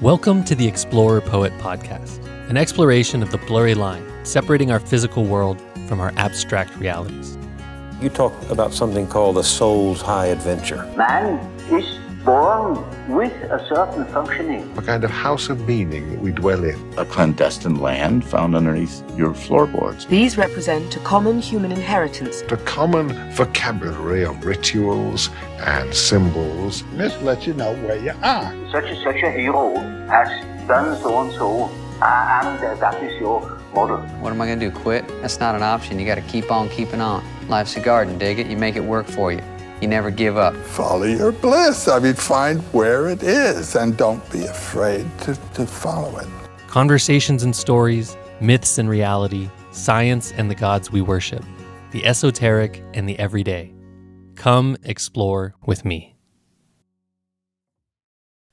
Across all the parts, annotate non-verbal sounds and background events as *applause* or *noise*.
Welcome to the Explorer Poet Podcast, an exploration of the blurry line separating our physical world from our abstract realities. You talk about something called the soul's high adventure. Man is born with a certain functioning. a kind of house of meaning that we dwell in. a clandestine land found underneath your floorboards. These represent a common human inheritance. A common vocabulary of rituals and symbols. This lets you know where you are. Such and such a hero has done so and so, uh, and uh, that is your model. What am I going to do? Quit? That's not an option. You got to keep on keeping on. Life's a garden, dig it. You make it work for you. You never give up. Follow your bliss. I mean, find where it is and don't be afraid to, to follow it. Conversations and stories, myths and reality, science and the gods we worship, the esoteric and the everyday. Come explore with me.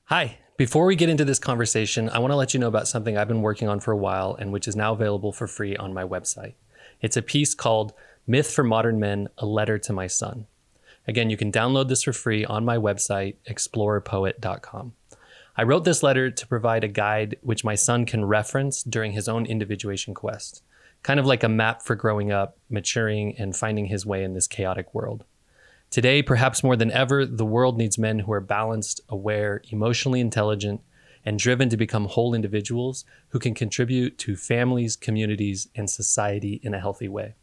Hi. Before we get into this conversation, I want to let you know about something I've been working on for a while and which is now available for free on my website. It's a piece called Myth for Modern Men A Letter to My Son. Again, you can download this for free on my website, explorerpoet.com. I wrote this letter to provide a guide which my son can reference during his own individuation quest, kind of like a map for growing up, maturing, and finding his way in this chaotic world. Today, perhaps more than ever, the world needs men who are balanced, aware, emotionally intelligent, and driven to become whole individuals who can contribute to families, communities, and society in a healthy way.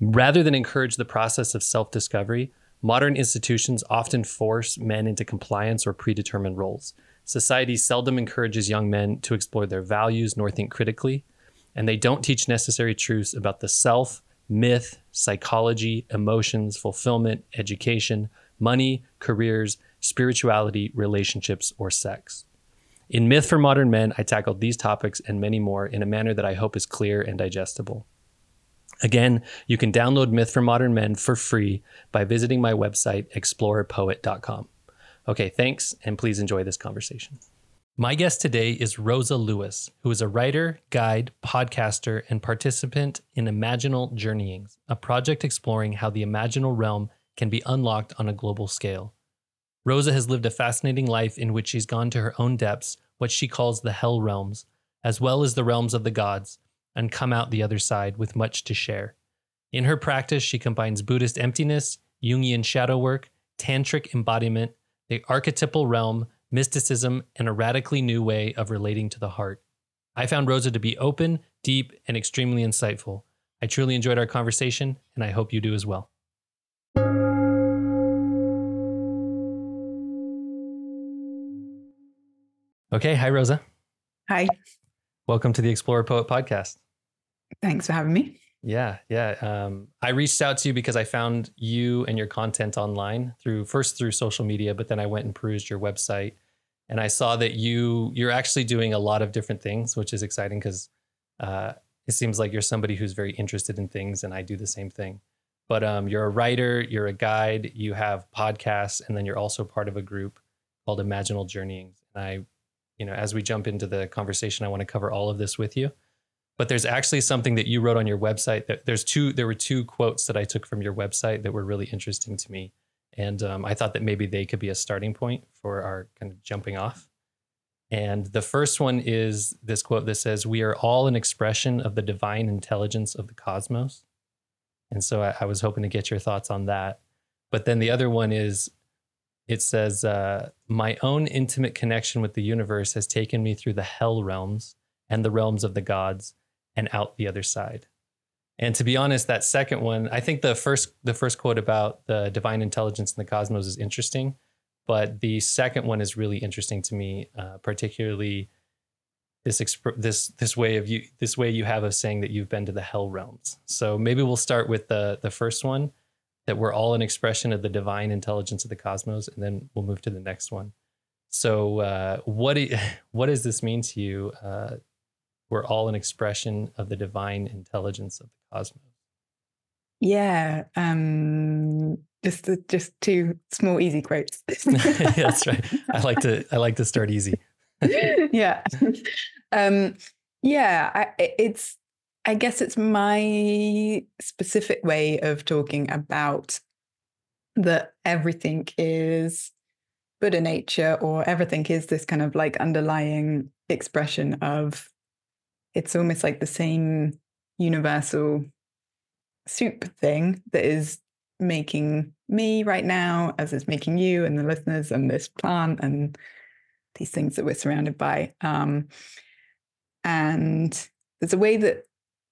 Rather than encourage the process of self discovery, modern institutions often force men into compliance or predetermined roles. Society seldom encourages young men to explore their values nor think critically, and they don't teach necessary truths about the self, myth, psychology, emotions, fulfillment, education, money, careers, spirituality, relationships, or sex. In Myth for Modern Men, I tackled these topics and many more in a manner that I hope is clear and digestible. Again, you can download Myth for Modern Men for free by visiting my website, explorerpoet.com. Okay, thanks, and please enjoy this conversation. My guest today is Rosa Lewis, who is a writer, guide, podcaster, and participant in Imaginal Journeyings, a project exploring how the imaginal realm can be unlocked on a global scale. Rosa has lived a fascinating life in which she's gone to her own depths, what she calls the hell realms, as well as the realms of the gods, and come out the other side with much to share. In her practice, she combines Buddhist emptiness, Jungian shadow work, tantric embodiment, the archetypal realm, mysticism, and a radically new way of relating to the heart. I found Rosa to be open, deep, and extremely insightful. I truly enjoyed our conversation, and I hope you do as well. Okay, hi, Rosa. Hi. Welcome to the Explorer Poet podcast. Thanks for having me. Yeah, yeah. Um, I reached out to you because I found you and your content online through first through social media, but then I went and perused your website, and I saw that you you're actually doing a lot of different things, which is exciting because uh, it seems like you're somebody who's very interested in things, and I do the same thing. But um, you're a writer, you're a guide, you have podcasts, and then you're also part of a group called Imaginal Journeyings. And I, you know, as we jump into the conversation, I want to cover all of this with you. But there's actually something that you wrote on your website that there's two there were two quotes that i took from your website that were really interesting to me. And um, i thought that maybe they could be a starting point for our kind of jumping off. And the first one is this quote that says we are all an expression of the divine intelligence of the cosmos. And so i, I was hoping to get your thoughts on that. But then the other one is it says uh, my own intimate connection with the universe has taken me through the hell realms and the realms of the gods and out the other side. And to be honest, that second one, I think the first the first quote about the divine intelligence in the cosmos is interesting, but the second one is really interesting to me, uh, particularly this exp- this this way of you this way you have of saying that you've been to the hell realms. So maybe we'll start with the the first one, that we're all an expression of the divine intelligence of the cosmos, and then we'll move to the next one. So uh, what do, *laughs* what does this mean to you? Uh, we're all an expression of the divine intelligence of the cosmos. Yeah. Um, just just two small easy quotes. *laughs* That's right. I like to I like to start easy. *laughs* yeah. Um, yeah, I, it's I guess it's my specific way of talking about that everything is Buddha nature or everything is this kind of like underlying expression of it's almost like the same universal soup thing that is making me right now as it's making you and the listeners and this plant and these things that we're surrounded by um, and there's a way that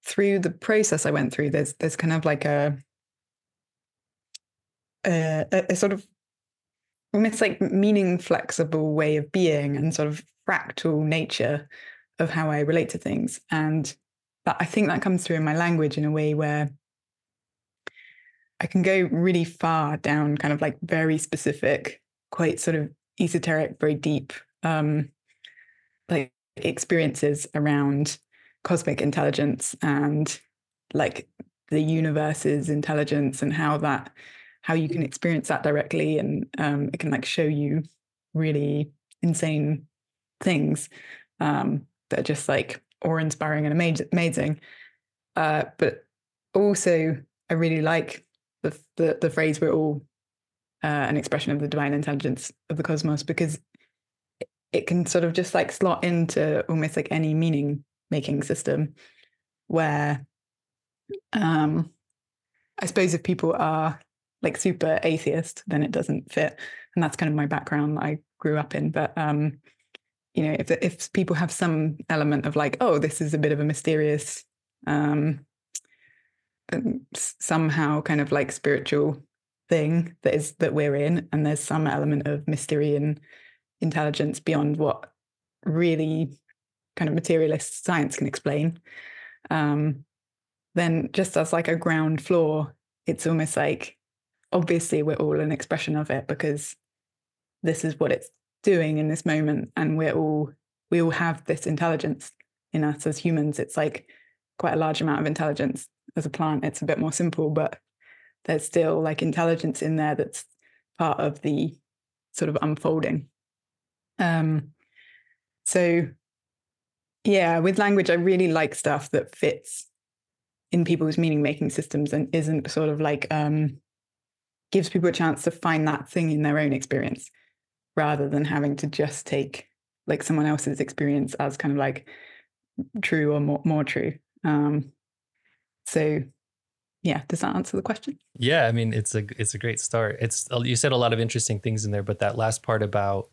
through the process i went through there's there's kind of like a a, a sort of almost like meaning flexible way of being and sort of fractal nature of how I relate to things. And that I think that comes through in my language in a way where I can go really far down kind of like very specific, quite sort of esoteric, very deep um like experiences around cosmic intelligence and like the universe's intelligence and how that how you can experience that directly and um, it can like show you really insane things um, that are just like awe-inspiring and amazing. Uh, but also i really like the, the, the phrase we're all uh, an expression of the divine intelligence of the cosmos because it can sort of just like slot into almost like any meaning making system where um i suppose if people are like super atheist then it doesn't fit. And that's kind of my background that i grew up in. But um you know if if people have some element of like oh this is a bit of a mysterious um somehow kind of like spiritual thing that is that we're in and there's some element of mystery and intelligence beyond what really kind of materialist science can explain um, then just as like a ground floor it's almost like obviously we're all an expression of it because this is what it's doing in this moment and we're all we all have this intelligence in us as humans. It's like quite a large amount of intelligence as a plant. It's a bit more simple but there's still like intelligence in there that's part of the sort of unfolding. Um so yeah with language i really like stuff that fits in people's meaning making systems and isn't sort of like um gives people a chance to find that thing in their own experience rather than having to just take like someone else's experience as kind of like true or more, more true. Um so yeah does that answer the question? Yeah i mean it's a it's a great start. It's you said a lot of interesting things in there but that last part about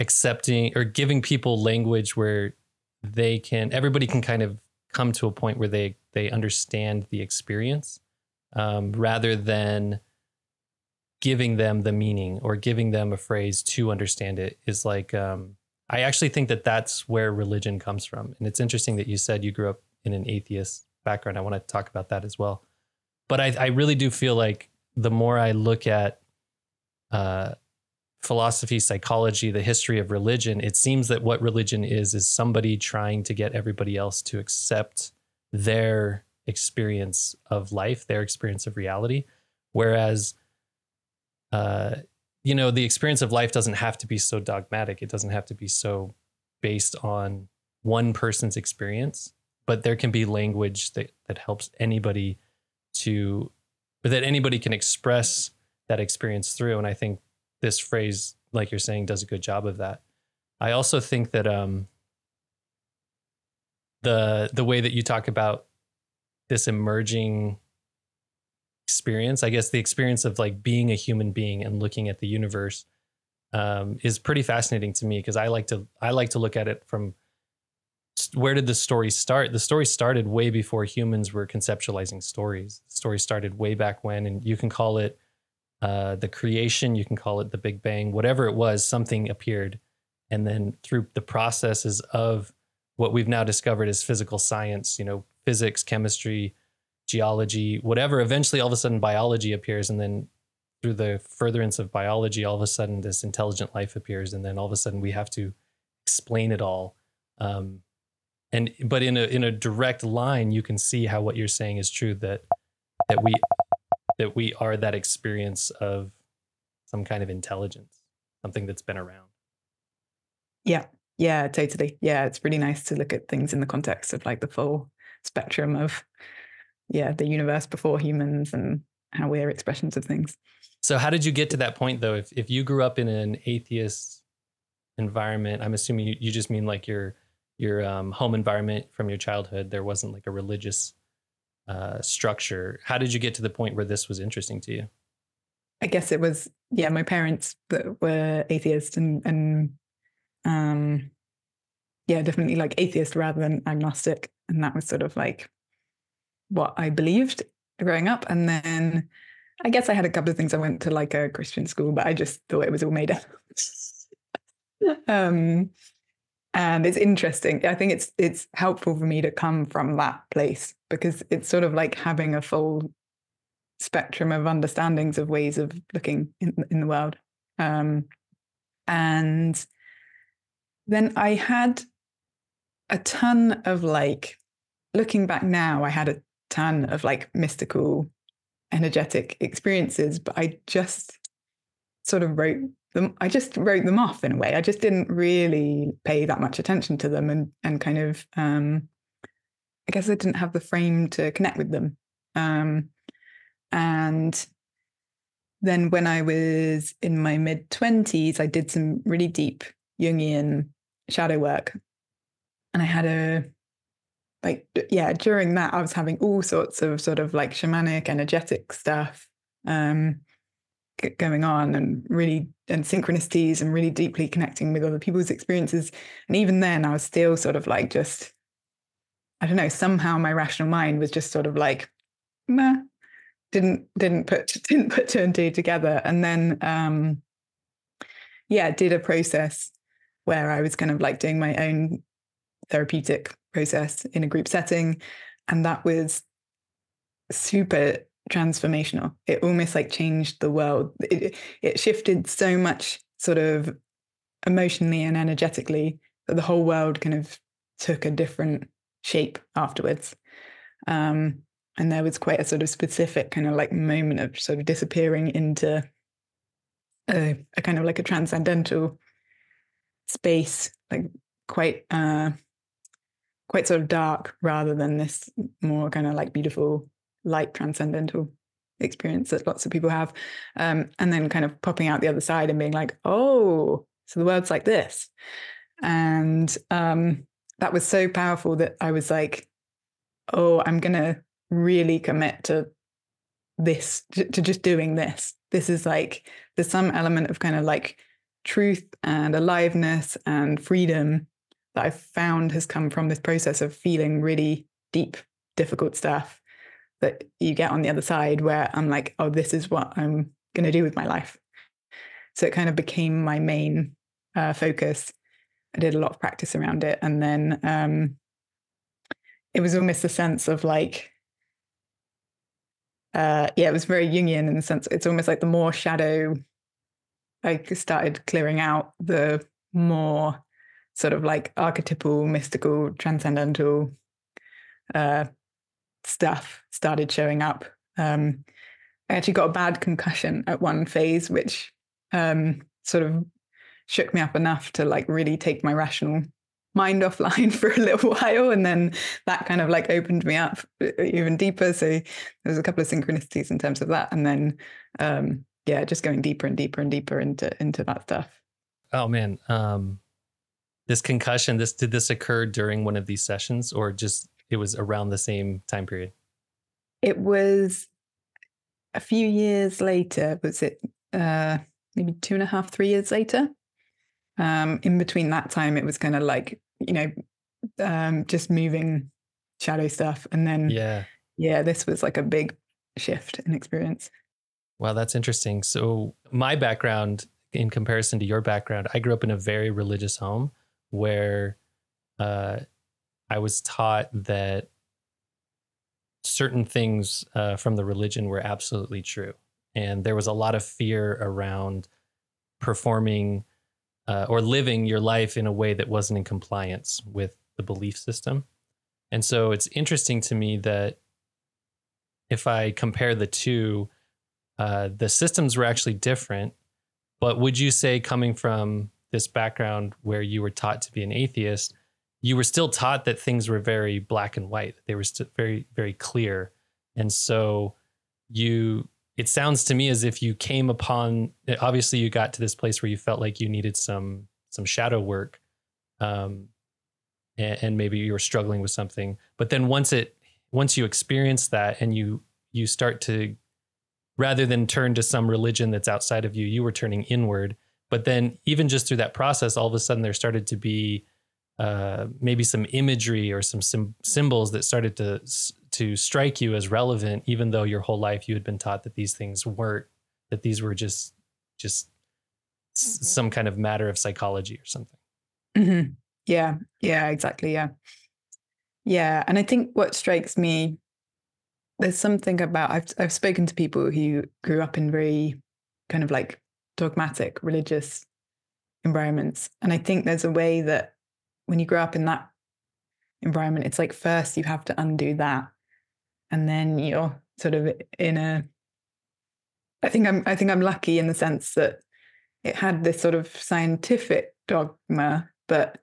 accepting or giving people language where they can everybody can kind of come to a point where they they understand the experience um, rather than giving them the meaning or giving them a phrase to understand it is like um, i actually think that that's where religion comes from. And it's interesting that you said you grew up in an atheist background. I want to talk about that as well. But i, I really do feel like the more i look at uh, philosophy psychology the history of religion it seems that what religion is is somebody trying to get everybody else to accept their experience of life their experience of reality whereas uh, you know, the experience of life doesn't have to be so dogmatic. It doesn't have to be so based on one person's experience, but there can be language that, that helps anybody to, that anybody can express that experience through. And I think this phrase, like you're saying, does a good job of that. I also think that um, the the way that you talk about this emerging experience. I guess the experience of like being a human being and looking at the universe um, is pretty fascinating to me because I like to I like to look at it from where did the story start? The story started way before humans were conceptualizing stories. The story started way back when, and you can call it uh, the creation, you can call it the Big Bang, whatever it was. Something appeared, and then through the processes of what we've now discovered as physical science, you know, physics, chemistry, geology, whatever. Eventually, all of a sudden, biology appears, and then through the furtherance of biology, all of a sudden, this intelligent life appears, and then all of a sudden, we have to explain it all. Um, and but in a in a direct line, you can see how what you're saying is true that that we that we are that experience of some kind of intelligence, something that's been around. Yeah, yeah, totally. Yeah, it's really nice to look at things in the context of like the full spectrum of yeah the universe before humans and how we're expressions of things. So how did you get to that point though? If if you grew up in an atheist environment, I'm assuming you, you just mean like your your um, home environment from your childhood. There wasn't like a religious uh, structure. How did you get to the point where this was interesting to you? I guess it was yeah, my parents that were atheist and and um yeah, definitely like atheist rather than agnostic. And that was sort of like what I believed growing up. And then I guess I had a couple of things. I went to like a Christian school, but I just thought it was all made up. *laughs* um and it's interesting. I think it's it's helpful for me to come from that place because it's sort of like having a full spectrum of understandings of ways of looking in, in the world. Um, and then I had a ton of like, looking back now, I had a ton of like mystical, energetic experiences, but I just sort of wrote them. I just wrote them off in a way. I just didn't really pay that much attention to them and and kind of um, I guess I didn't have the frame to connect with them. Um, and then when I was in my mid 20s, I did some really deep Jungian shadow work. And I had a, like, yeah, during that, I was having all sorts of sort of like shamanic, energetic stuff um, going on and really, and synchronicities and really deeply connecting with other people's experiences. And even then, I was still sort of like just, I don't know, somehow my rational mind was just sort of like, meh, didn't didn't put *laughs* didn't put two and two together and then um yeah did a process where i was kind of like doing my own therapeutic process in a group setting and that was super transformational. It almost like changed the world. It, it shifted so much sort of emotionally and energetically that the whole world kind of took a different shape afterwards. Um and there was quite a sort of specific kind of like moment of sort of disappearing into a, a kind of like a transcendental space like quite uh quite sort of dark rather than this more kind of like beautiful light transcendental experience that lots of people have um and then kind of popping out the other side and being like oh so the world's like this. And um that was so powerful that i was like oh i'm gonna really commit to this to just doing this. This is like there's some element of kind of like truth and aliveness and freedom that i've found has come from this process of feeling really deep difficult stuff that you get on the other side where i'm like oh this is what i'm going to do with my life. So it kind of became my main uh, focus. I did a lot of practice around it and then um, it was almost a sense of like uh, yeah, it was very Jungian in the sense it's almost like the more shadow I started clearing out, the more sort of like archetypal, mystical, transcendental uh, stuff started showing up. Um, I actually got a bad concussion at one phase, which um, sort of shook me up enough to like really take my rational mind *laughs* offline for a little while and then that kind of like opened me up uh, even deeper so there was a couple of synchronicities in terms of that and then um yeah just going deeper and deeper and deeper into into that stuff oh man um this concussion this did this occur during one of these sessions or just it was around the same time period it was a few years later was it uh maybe two and a half three years later um, in between that time, it was kind of like, you know, um, just moving shadow stuff. And then, yeah, yeah, this was like a big shift in experience. Wow, that's interesting. So, my background in comparison to your background, I grew up in a very religious home where uh, I was taught that certain things uh, from the religion were absolutely true. And there was a lot of fear around performing uh, or living your life in a way that wasn't in compliance with the belief system. And so it's interesting to me that if I compare the two, uh, the systems were actually different. But would you say, coming from this background where you were taught to be an atheist, you were still taught that things were very black and white, they were still very, very clear. And so you it sounds to me as if you came upon obviously you got to this place where you felt like you needed some some shadow work um and, and maybe you were struggling with something but then once it once you experience that and you you start to rather than turn to some religion that's outside of you you were turning inward but then even just through that process all of a sudden there started to be uh, maybe some imagery or some sim- symbols that started to to strike you as relevant, even though your whole life you had been taught that these things weren't, that these were just just s- some kind of matter of psychology or something. Mm-hmm. Yeah, yeah, exactly. Yeah, yeah, and I think what strikes me, there's something about I've I've spoken to people who grew up in very kind of like dogmatic religious environments, and I think there's a way that when you grow up in that environment, it's like first you have to undo that. And then you're sort of in a I think I'm I think I'm lucky in the sense that it had this sort of scientific dogma, but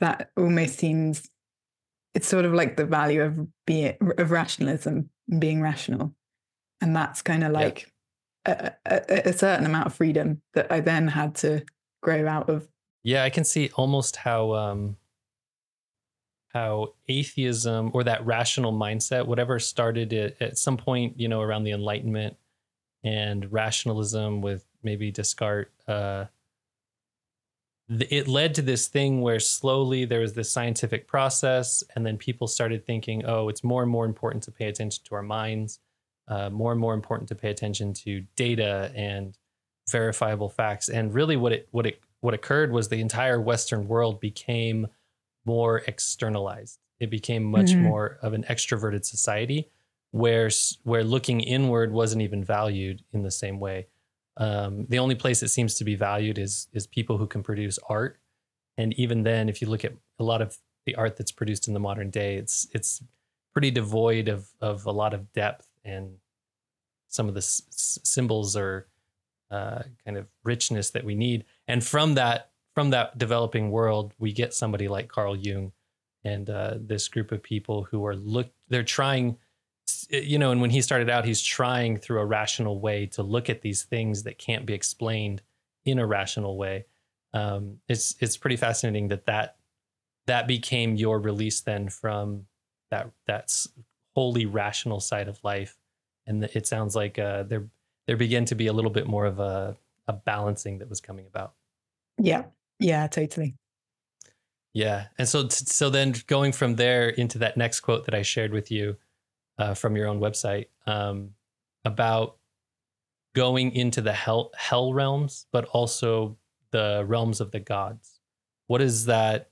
that almost seems it's sort of like the value of being of rationalism and being rational. And that's kind of like a, a, a certain amount of freedom that I then had to grow out of yeah, I can see almost how um, how atheism or that rational mindset, whatever started it at some point, you know, around the Enlightenment and rationalism with maybe Descartes, uh, it led to this thing where slowly there was this scientific process, and then people started thinking, oh, it's more and more important to pay attention to our minds, uh, more and more important to pay attention to data and verifiable facts. And really, what it what it what occurred was the entire Western world became more externalized. It became much mm-hmm. more of an extroverted society where where looking inward wasn't even valued in the same way. Um, the only place it seems to be valued is is people who can produce art, and even then, if you look at a lot of the art that's produced in the modern day, it's it's pretty devoid of of a lot of depth and some of the s- symbols or uh, kind of richness that we need. And from that from that developing world, we get somebody like Carl Jung and uh, this group of people who are look. They're trying, you know. And when he started out, he's trying through a rational way to look at these things that can't be explained in a rational way. Um, it's it's pretty fascinating that that that became your release then from that that's wholly rational side of life and it sounds like uh, there there began to be a little bit more of a, a balancing that was coming about. Yeah. Yeah, totally. Yeah. And so, so then going from there into that next quote that I shared with you uh, from your own website um, about going into the hell, hell realms, but also the realms of the gods. What is that?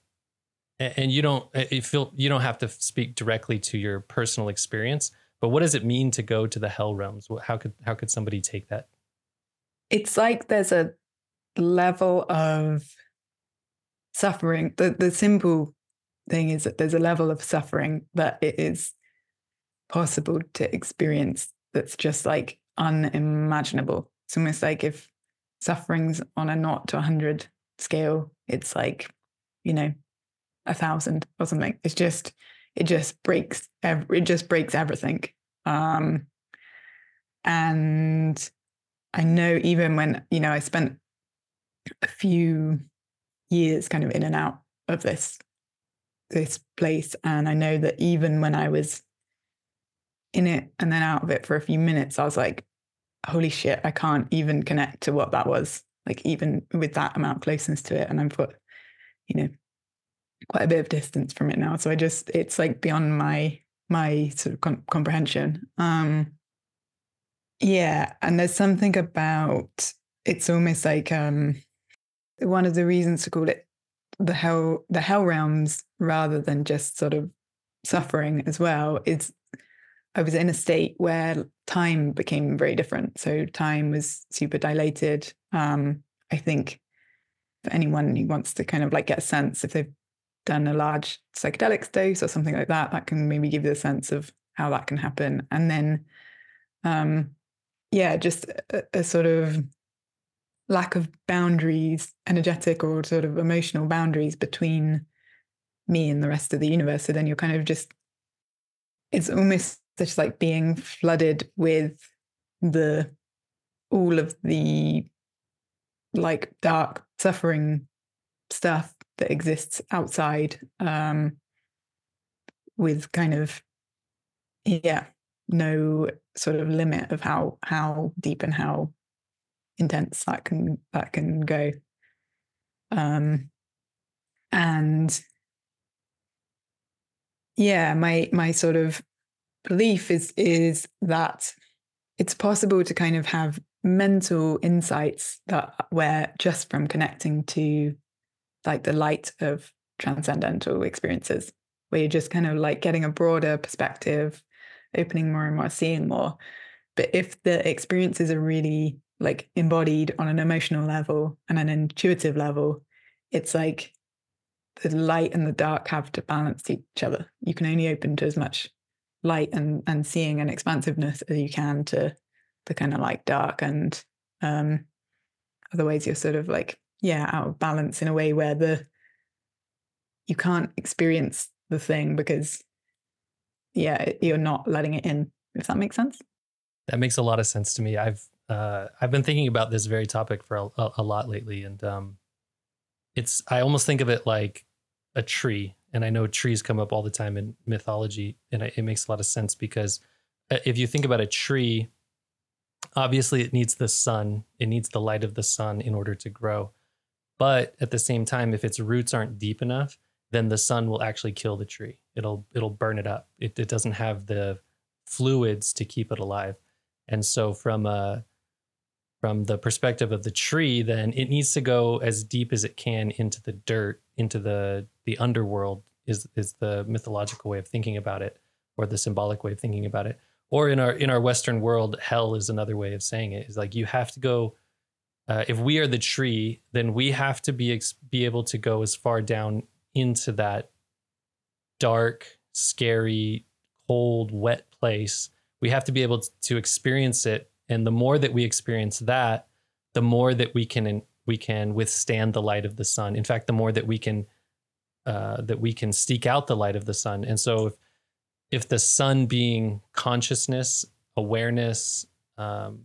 And you don't, you feel, you don't have to speak directly to your personal experience, but what does it mean to go to the hell realms? How could how could somebody take that? It's like there's a level of suffering. The the simple thing is that there's a level of suffering that it is possible to experience that's just like unimaginable. It's almost like if suffering's on a naught to a hundred scale, it's like, you know, a thousand or something. It's just it just breaks it just breaks everything um, and i know even when you know i spent a few years kind of in and out of this this place and i know that even when i was in it and then out of it for a few minutes i was like holy shit i can't even connect to what that was like even with that amount of closeness to it and i've got you know quite a bit of distance from it now. So I just it's like beyond my my sort of com- comprehension. Um, yeah, and there's something about it's almost like um, one of the reasons to call it the hell the hell realms rather than just sort of suffering as well is I was in a state where time became very different. So time was super dilated. Um, I think for anyone who wants to kind of like get a sense if they've done a large psychedelics dose or something like that, that can maybe give you a sense of how that can happen. And then, um, yeah, just a, a sort of lack of boundaries, energetic or sort of emotional boundaries between me and the rest of the universe. So then you're kind of just, it's almost just like being flooded with the all of the like dark suffering stuff that exists outside um with kind of yeah no sort of limit of how how deep and how intense that can that can go. Um and yeah my my sort of belief is is that it's possible to kind of have mental insights that where just from connecting to like the light of transcendental experiences where you're just kind of like getting a broader perspective opening more and more seeing more. But if the experiences are really like embodied on an emotional level and an intuitive level it's like the light and the dark have to balance each other. You can only open to as much light and and seeing and expansiveness as you can to the kind of like dark and um otherwise you're sort of like yeah out of balance in a way where the you can't experience the thing because yeah you're not letting it in if that makes sense. That makes a lot of sense to me. I've uh i've been thinking about this very topic for a, a lot lately and um it's i almost think of it like a tree and I know trees come up all the time in mythology, and it makes a lot of sense because uh, if you think about a tree, obviously it needs the sun, it needs the light of the sun in order to grow. But at the same time, if its roots aren't deep enough, then the sun will actually kill the tree. It'll it'll burn it up. It, it doesn't have the fluids to keep it alive. And so from a from the perspective of the tree, then it needs to go as deep as it can into the dirt, into the the underworld is is the mythological way of thinking about it, or the symbolic way of thinking about it. Or in our in our Western world, hell is another way of saying it. Is like you have to go. Uh, if we are the tree, then we have to be be able to go as far down into that dark, scary, cold, wet place. We have to be able to experience it and the more that we experience that the more that we can we can withstand the light of the sun. In fact the more that we can uh, that we can seek out the light of the sun. And so if if the sun being consciousness awareness um,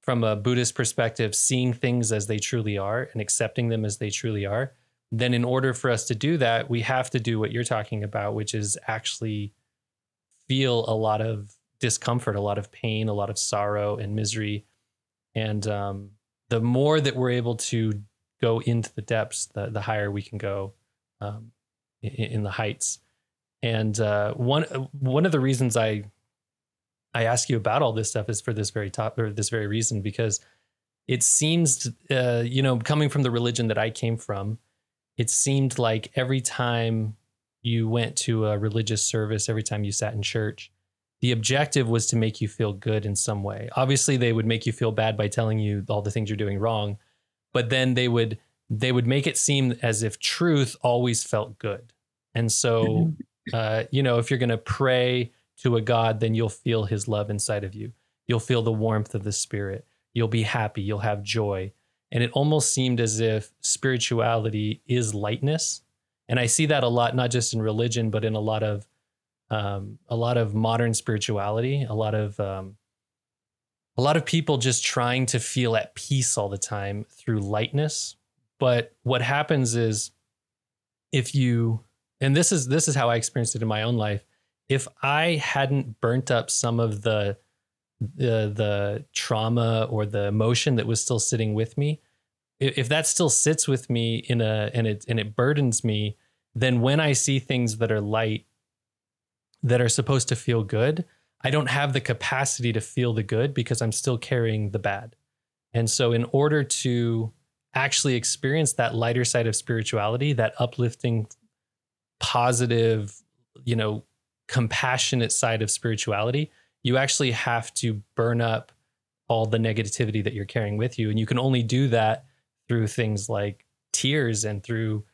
from a buddhist perspective seeing things as they truly are and accepting them as they truly are then in order for us to do that we have to do what you're talking about which is actually feel a lot of discomfort, a lot of pain, a lot of sorrow and misery. And um, the more that we're able to go into the depths, the, the higher we can go um, in, in, the heights. And uh, one one of the reasons I I ask you about all this stuff is for this very top or this very reason because it seems uh, you know coming from the religion that I came from, it seemed like every time you went to a religious service, every time you sat in church, the objective was to make you feel good in some way. Obviously, they would make you feel bad by telling you all the things you're doing wrong, but then they would they would make it seem as if truth always felt good. And so, mm-hmm. uh, you know, if you're going to pray to a God, then you'll feel His love inside of you. You'll feel the warmth of the Spirit. You'll be happy. You'll have joy. And it almost seemed as if spirituality is lightness. And I see that a lot, not just in religion, but in a lot of um, a lot of modern spirituality, a lot of um, a lot of people just trying to feel at peace all the time through lightness. But what happens is if you and this is this is how I experienced it in my own life. If I hadn't burnt up some of the the the trauma or the emotion that was still sitting with me, if, that still sits with me in a and it and it burdens me, then when I see things that are light that are supposed to feel good, I don't have the capacity to feel the good because I'm still carrying the bad. And so, in order to actually experience that lighter side of spirituality, that uplifting, positive, you know, compassionate side of spirituality, you actually have to burn up all the negativity that you're carrying with you. And you can only do that through things like tears and through,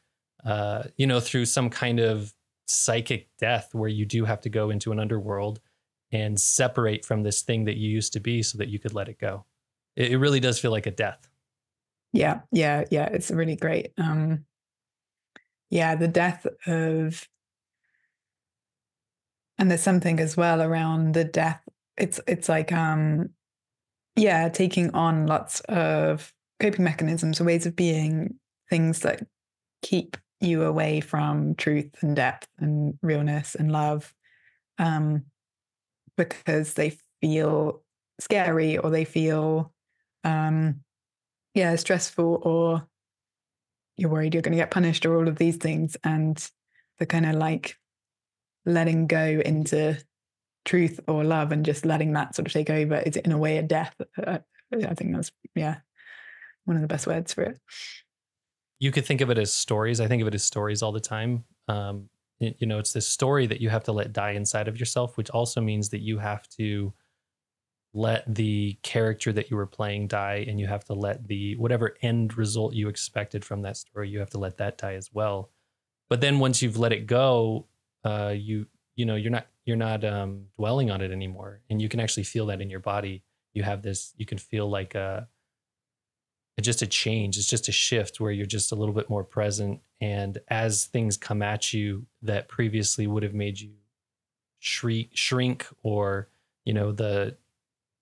uh, you know, through some kind of psychic death where you do have to go into an underworld and separate from this thing that you used to be so that you could let it go. It, it really does feel like a death. Yeah, yeah, yeah. It's really great. Um, yeah, the death of, and there's something as well around the death. It's it's like um, yeah, taking on lots of coping mechanisms ways of being, things that keep you away from truth and depth and realness and love um, because they feel scary or they feel um, yeah stressful or you're worried you're going to get punished or all of these things and the kind of like letting go into truth or love and just letting that sort of take over is in a way a death. Uh, i think that's yeah one of the best words for it you could think of it as stories. I think of it as stories all the time. Um, you know it's this story that you have to let die inside of yourself which also means that you have to let the character that you were playing die and you have to let the whatever end result you expected from that story you have to let that die as well. But then once you've let it go uh, you you know you're not you're not um, dwelling on it anymore. And you can actually feel that in your body. You have this you can feel like a just a change it's just a shift where you're just a little bit more present. And as things come at you that previously would have made you shrink shrink or you know the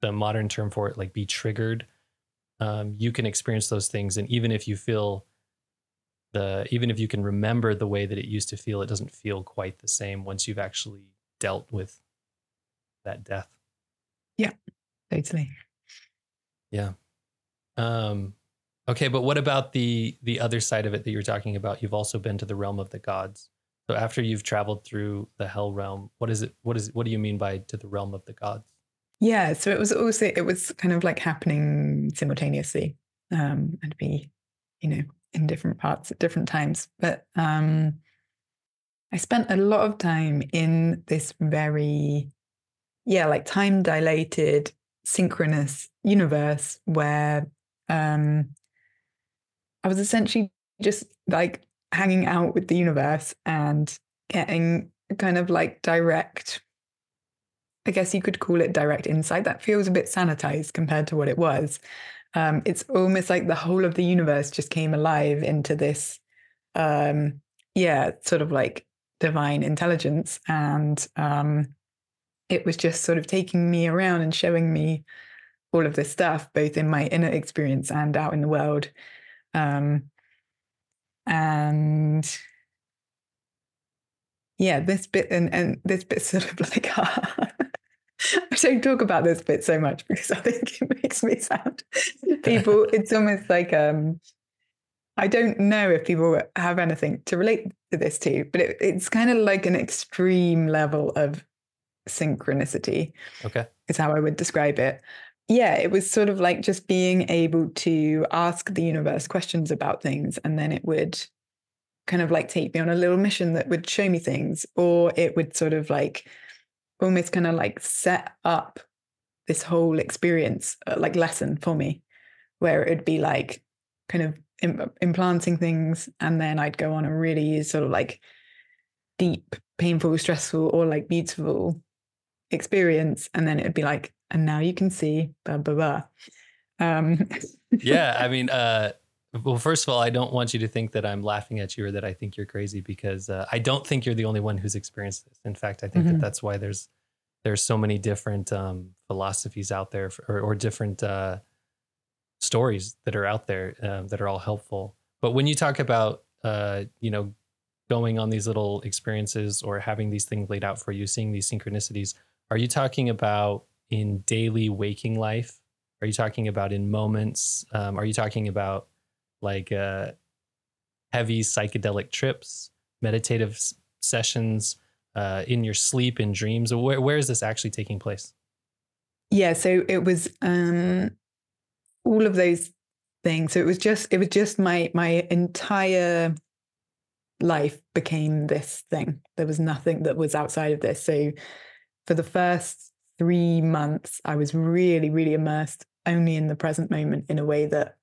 the modern term for it like be triggered um, you can experience those things. And even if you feel the even if you can remember the way that it used to feel it doesn't feel quite the same once you've actually dealt with that death. Yeah totally. Yeah. Um okay but what about the the other side of it that you're talking about? You've also been to the realm of the gods. So after you've traveled through the hell realm what is it what is what do you mean by to the realm of the gods? Yeah so it was also it was kind of like happening simultaneously um and be you know in different parts at different times. But um i spent a lot of time in this very yeah like time dilated synchronous universe where um i was essentially just like hanging out with the universe and getting kind of like direct I guess you could call it direct insight. That feels a bit sanitized compared to what it was. Um, it's almost like the whole of the universe just came alive into this, um, yeah, sort of like divine intelligence. And um, it was just sort of taking me around and showing me all of this stuff, both in my inner experience and out in the world. Um, and yeah, this bit and, and this bit *laughs* sort of like *laughs* I don't talk about this bit so much because I think it makes me sound people. *laughs* it's almost like um, I don't know if people have anything to relate to this to, but it, it's kind of like an extreme level of synchronicity. Okay, is how I would describe it. Yeah, it was sort of like just being able to ask the universe questions about things, and then it would kind of like take me on a little mission that would show me things, or it would sort of like almost kind of like set up this whole experience uh, like lesson for me where it'd be like kind of Im- implanting things and then I'd go on a really sort of like deep painful stressful or like beautiful experience and then it'd be like and now you can see blah blah blah um yeah i *laughs* mean uh well, first of all, I don't want you to think that I'm laughing at you or that I think you're crazy because uh, I don't think you're the only one who's experienced this. In fact, I think mm-hmm. that that's why there's there's so many different um, philosophies out there for, or, or, different uh, stories that are out there um, that are all helpful. But when you talk about uh, you know going on these little experiences or having these things laid out for you, seeing these synchronicities, are you talking about in daily waking life? Are you talking about in moments? Um, are you talking about like uh, heavy psychedelic trips, meditative sessions, uh, in your sleep, in dreams? Where, where is this actually taking place? Yeah, so it was um, all of those things. So it was just it was just my my entire life became this thing. There was nothing that was outside of this. So for the first three months, I was really, really immersed only in the present moment in a way that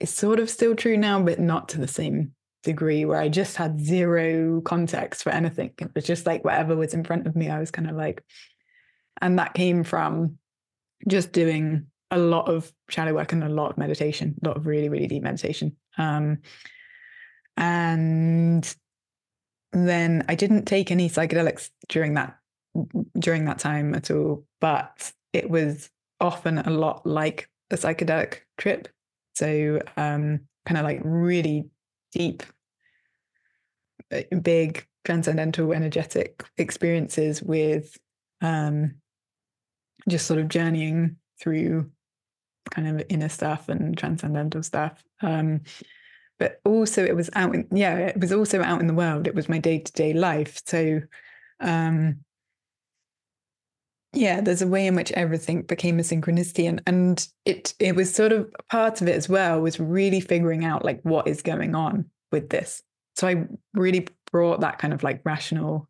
is sort of still true now, but not to the same degree where I just had zero context for anything. It was just like whatever was in front of me, I was kind of like, and that came from just doing a lot of shadow work and a lot of meditation, a lot of really, really deep meditation. Um, and then I didn't take any psychedelics during that during that time at all, but it was often a lot like a psychedelic trip. So um, kind of like really deep, uh, big transcendental energetic experiences with um, just sort of journeying through kind of inner stuff and transcendental stuff. Um, but also it was out in, yeah, it was also out in the world. It was my day-to-day life. So um yeah, there's a way in which everything became a synchronicity and and it it was sort of part of it as well was really figuring out like what is going on with this. So I really brought that kind of like rational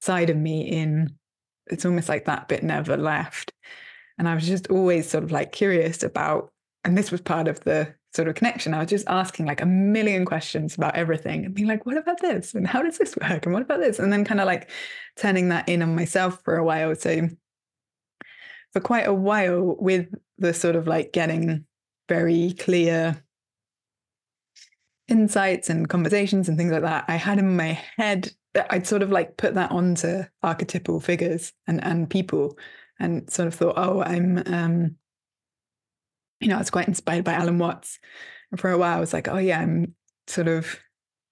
side of me in. It's almost like that bit never left. And I was just always sort of like curious about, and this was part of the sort of connection. I was just asking like a million questions about everything and being like, what about this? And how does this work? And what about this? And then kind of like turning that in on myself for a while. So for quite a while with the sort of like getting very clear insights and conversations and things like that, I had in my head I'd sort of like put that onto archetypal figures and and people and sort of thought, oh, I'm um you know, I was quite inspired by Alan Watts. And for a while I was like, oh yeah, I'm sort of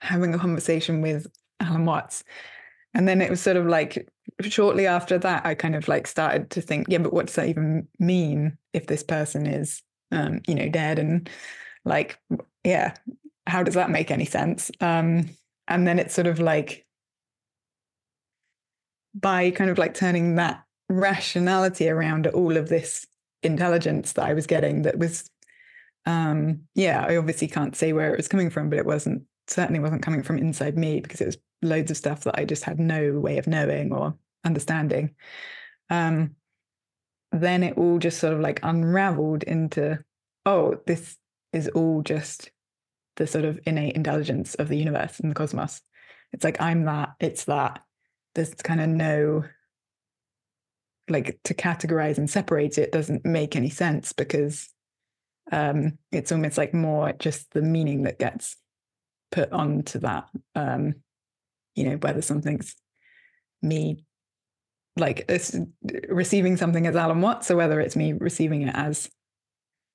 having a conversation with Alan Watts. And then it was sort of like shortly after that, I kind of like started to think, yeah, but what does that even mean if this person is, um, you know, dead? And like, yeah, how does that make any sense? Um, and then it's sort of like by kind of like turning that rationality around all of this intelligence that I was getting that was um yeah, I obviously can't say where it was coming from, but it wasn't certainly wasn't coming from inside me because it was loads of stuff that I just had no way of knowing or understanding. Um then it all just sort of like unraveled into, oh, this is all just the sort of innate intelligence of the universe and the cosmos. It's like I'm that, it's that. There's kind of no like to categorize and separate it doesn't make any sense because um it's almost like more just the meaning that gets put onto that um you know whether something's me like receiving something as alan watts or whether it's me receiving it as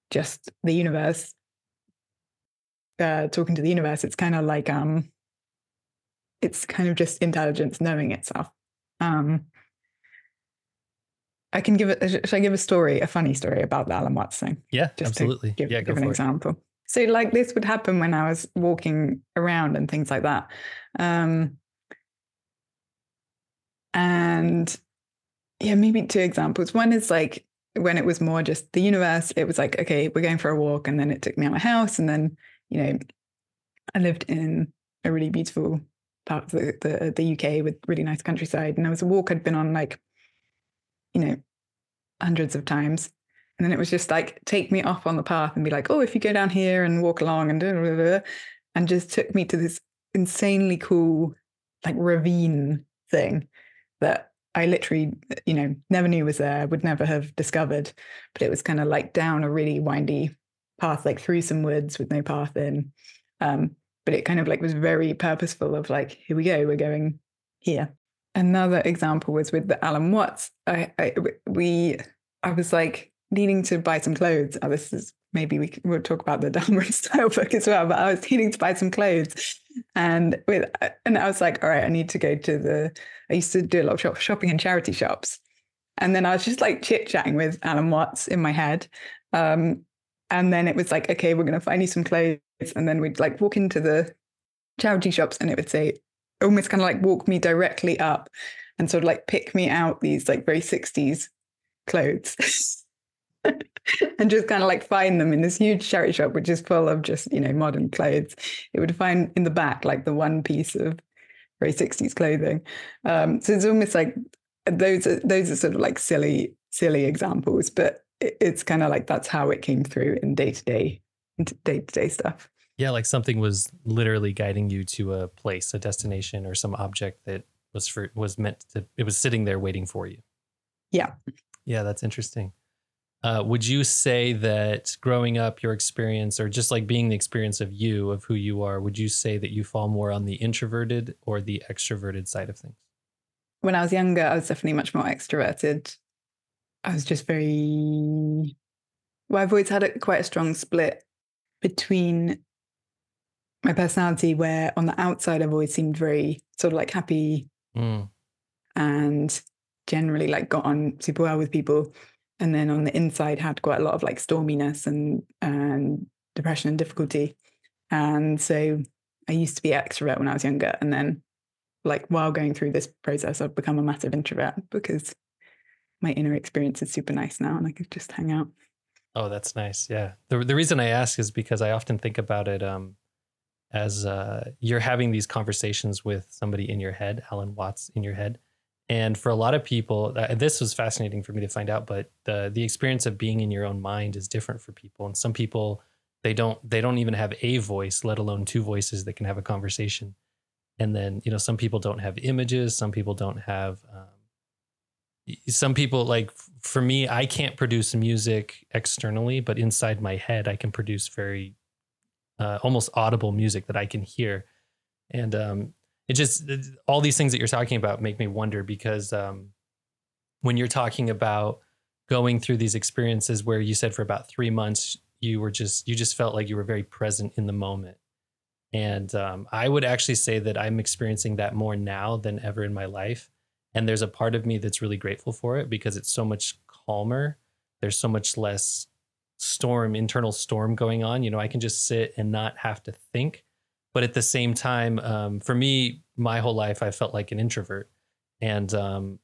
just the universe uh talking to the universe it's kind of like um it's kind of just intelligence knowing itself um I can give it. Should I give a story, a funny story about the Alan Watts thing? Yeah, Just absolutely. give, yeah, give an it. example. So, like this would happen when I was walking around and things like that. Um, and yeah, maybe two examples. One is like when it was more just the universe, it was like, okay, we're going for a walk. And then it took me out my house. And then, you know, I lived in a really beautiful part of the, the, the UK with really nice countryside. And there was a walk I'd been on like, you know, hundreds of times. And then it was just like take me off on the path and be like, oh, if you go down here and walk along and da, da, da," and just took me to this insanely cool like ravine thing that I literally, you know, never knew was there, would never have discovered. But it was kind of like down a really windy path, like through some woods with no path in. Um, but it kind of like was very purposeful of like, here we go, we're going here. Another example was with the Alan Watts. I, I we I was like needing to buy some clothes. Oh, this is maybe we will talk about the *laughs* Dharma and Style book as well. But I was needing to buy some clothes, and with and I was like, all right, I need to go to the. I used to do a lot of shop, shopping in charity shops, and then I was just like chit chatting with Alan Watts in my head, um, and then it was like, okay, we're going to find you some clothes, and then we'd like walk into the charity shops, and it would say almost kind of like walk me directly up and sort of like pick me out these like very 60s clothes *laughs* and just kind of like find them in this huge charity shop which is full of just you know modern clothes. It would find in the back like the one piece of very 60s clothing. Um so it's almost like those are those are sort of like silly silly examples but it's kind of like that's how it came through in day-to-day day-to-day stuff Yeah, like something was literally guiding you to a place, a destination, or some object that was for was meant to. It was sitting there waiting for you. yeah Yeah, that's interesting. Uh, would you say that growing up, your experience, or just like being the experience of you, of who you are, would you say that you fall more on the introverted or the extroverted side of things? when I was younger, I was definitely much more extroverted. I was just very well, I've always had a, quite a strong split between my personality, where on the outside I've always seemed very sort of like happy Mm. and generally like got on super well with people, and then on the inside had quite a lot of like storminess and and depression and difficulty. And so I used to be extrovert when I was younger, and then like while going through this process, I've become a massive introvert because my inner experience is super nice now, and I could just hang out. Oh, that's nice. Yeah. The the reason I ask is because I often think about it um, as uh, you're having these conversations with somebody in your head, Alan Watts in your head. And for a lot of people, uh, this was fascinating for me to find out. But the the experience of being in your own mind is different for people. And some people they don't they don't even have a voice, let alone two voices that can have a conversation. And then you know some people don't have images. Some people don't have. Um, some people like for me i can't produce music externally but inside my head i can produce very uh, almost audible music that i can hear. And um, it just it- all these things that you're talking about make me wonder because um, when you're talking about going through these experiences where you said for about three months you were just you just felt like you were very present in the moment. And um, i would actually say that i'm experiencing that more now than ever in my life. And there's a part of me that's really grateful for it because it's so much calmer. There's so much less storm internal storm going on you know i can just sit and not have to think. But at the same time um, for me my whole life i felt like an introvert. And um,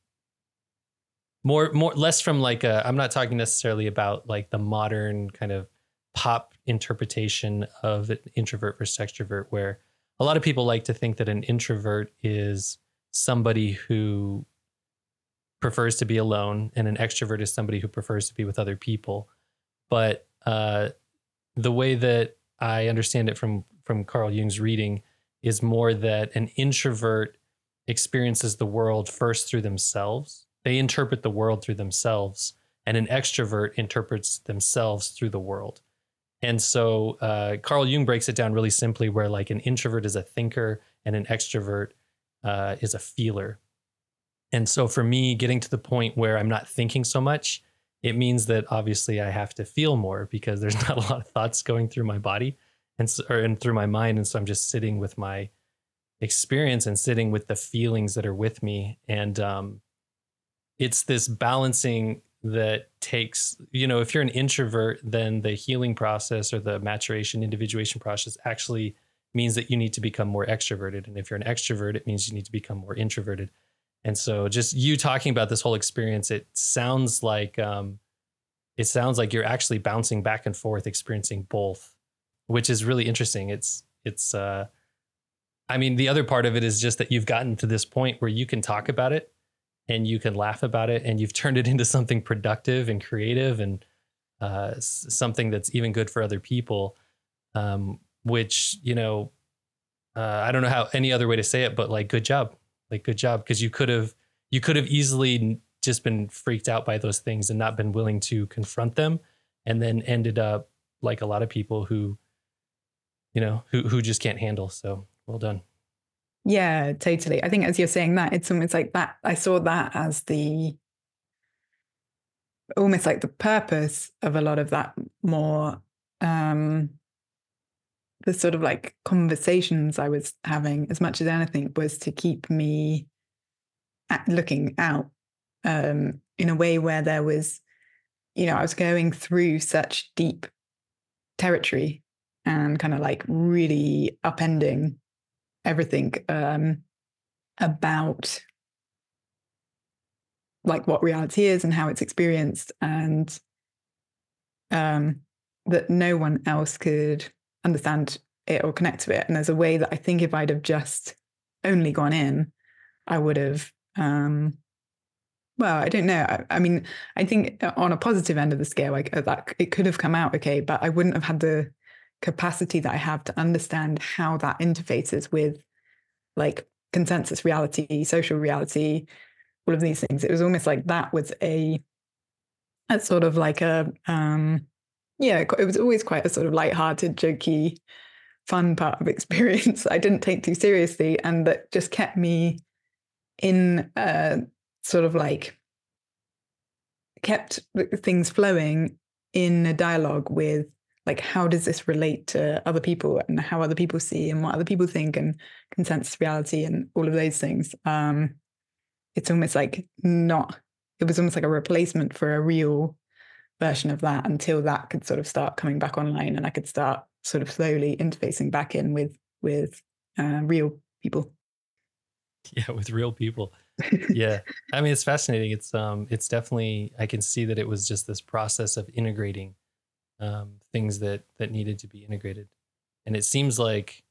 more more less from like a, i'm not talking necessarily about like the modern kind of pop interpretation of introvert versus extrovert where a lot of people like to think that an introvert is somebody who prefers to be alone and an extrovert is somebody who prefers to be with other people but uh, the way that i understand it from from carl jung's reading is more that an introvert experiences the world first through themselves they interpret the world through themselves and an extrovert interprets themselves through the world and so uh, carl jung breaks it down really simply where like an introvert is a thinker and an extrovert uh, is a feeler. And so for me, getting to the point where I'm not thinking so much, it means that obviously I have to feel more because there's *laughs* not a lot of thoughts going through my body and or and through my mind. And so I'm just sitting with my experience and sitting with the feelings that are with me. And um, it's this balancing that takes, you know, if you're an introvert, then the healing process or the maturation, individuation process actually means that you need to become more extroverted. And if you're an extrovert, it means you need to become more introverted. And so just you talking about this whole experience, it sounds like um, it sounds like you're actually bouncing back and forth, experiencing both, which is really interesting. It's it's uh I mean, the other part of it is just that you've gotten to this point where you can talk about it and you can laugh about it and you've turned it *laughs* into something productive and creative and uh, something that's even good for other people. Um, which you know uh, i don't know how any other way to say it but like good job like good job because you could have you could have easily just been freaked out by those things and not been willing to confront them and then ended up like a lot of people who you know who who just can't handle so well done Yeah, totally. I think as you're saying that, it's almost like that. I saw that as the almost like the purpose of a lot of that more um the sort of like conversations I was having as much as anything was to keep me looking out um in a way where there was you know I was going through such deep territory and kind of like really upending everything um, about like what reality is and how it's experienced and um, that no one else could understand it or connect to it. And there's a way that i think if i'd have just only gone in i would have um, well i don't know. I, I mean i think on a positive end of the scale like that it could have come out okay but i wouldn't have had the capacity that i have to understand how that interfaces with like consensus reality social reality all of these things. It was almost like that was a a sort of like a um yeah it was always quite a sort of light-hearted jokey fun part of *laughs* experience i didn't take too seriously and that just kept me in sort of like kept things flowing in a dialogue with like how does this relate to other people and how other people see and what other people think and consensus reality and all of those things. Um it's almost like not it was almost like a replacement for a real version of that until that could sort of start coming back online and i could start sort of slowly interfacing back in with with uh, real people. *laughs* Yeah with real people. *laughs* Yeah. I mean it's fascinating. It's um it's definitely i can see that it was just this process of integrating um things that that needed to be integrated. And it seems like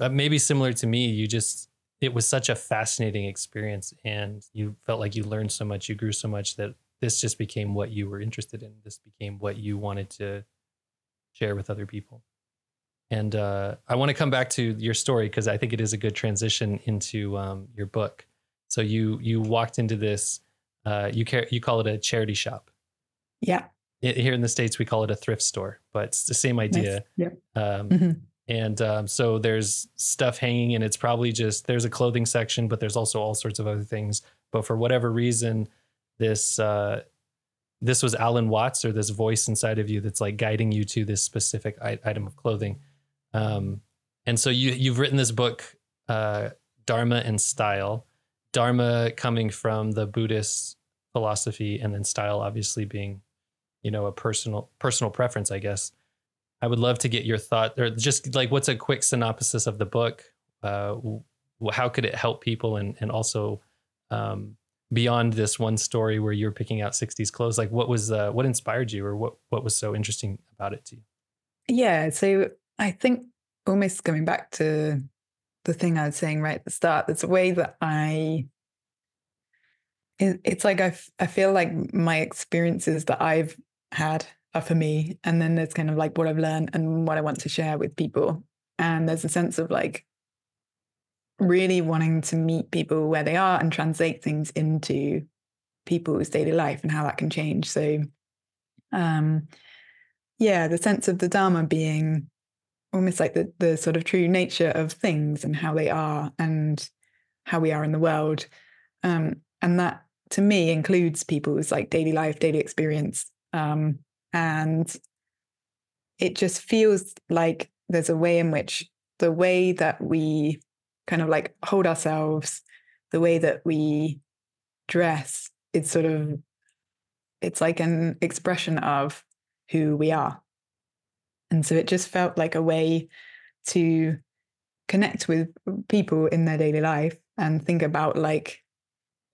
uh, maybe similar to me you just it was such a fascinating experience and you felt like you learned so much you grew so much that this just became what you were interested in. This became what you wanted to share with other people. And uh, i want to come back to your story because i think it is a good transition into um, your book. So you you walked into this uh, you care you call it a charity shop. Yeah. It, here in the states we call it a thrift store but it's the same idea. Nice. yeah. um, mm-hmm. and um, so there's stuff hanging and it's probably just there's a clothing section but there's also all sorts of other things. But for whatever reason this uh, this was alan watts or this voice inside of you that's like guiding you to this specific item of clothing. Um, and so you you've written this book uh, dharma and style. Dharma coming from the buddhist philosophy and then style obviously being you know a personal personal preference i guess. I would love to get your thought or just like what's a quick synopsis of the book? Uh, how could it help people and and also um, beyond this one story where you're picking out 60s clothes like what was uh, what inspired you or what what was so interesting about it to you yeah so i think almost going back to the thing I was saying right at the start. There's a way that I, it, it's like I, I feel like my experiences that I've had are for me. And then there's kind of like what I've learned and what I want to share with people. And there's a sense of like really wanting to meet people where they are and translate things into people's daily life and how that can change. So, um, yeah, the sense of the Dharma being almost like the the sort of true nature of things and how they are and how we are in the world um, and that to me includes people's like daily life daily experience um, and it just feels like there's a way in which the way that we kind of like hold ourselves the way that we dress it's sort of it's like an expression of who we are. And so it just felt like a way to connect with people in their daily life and think about like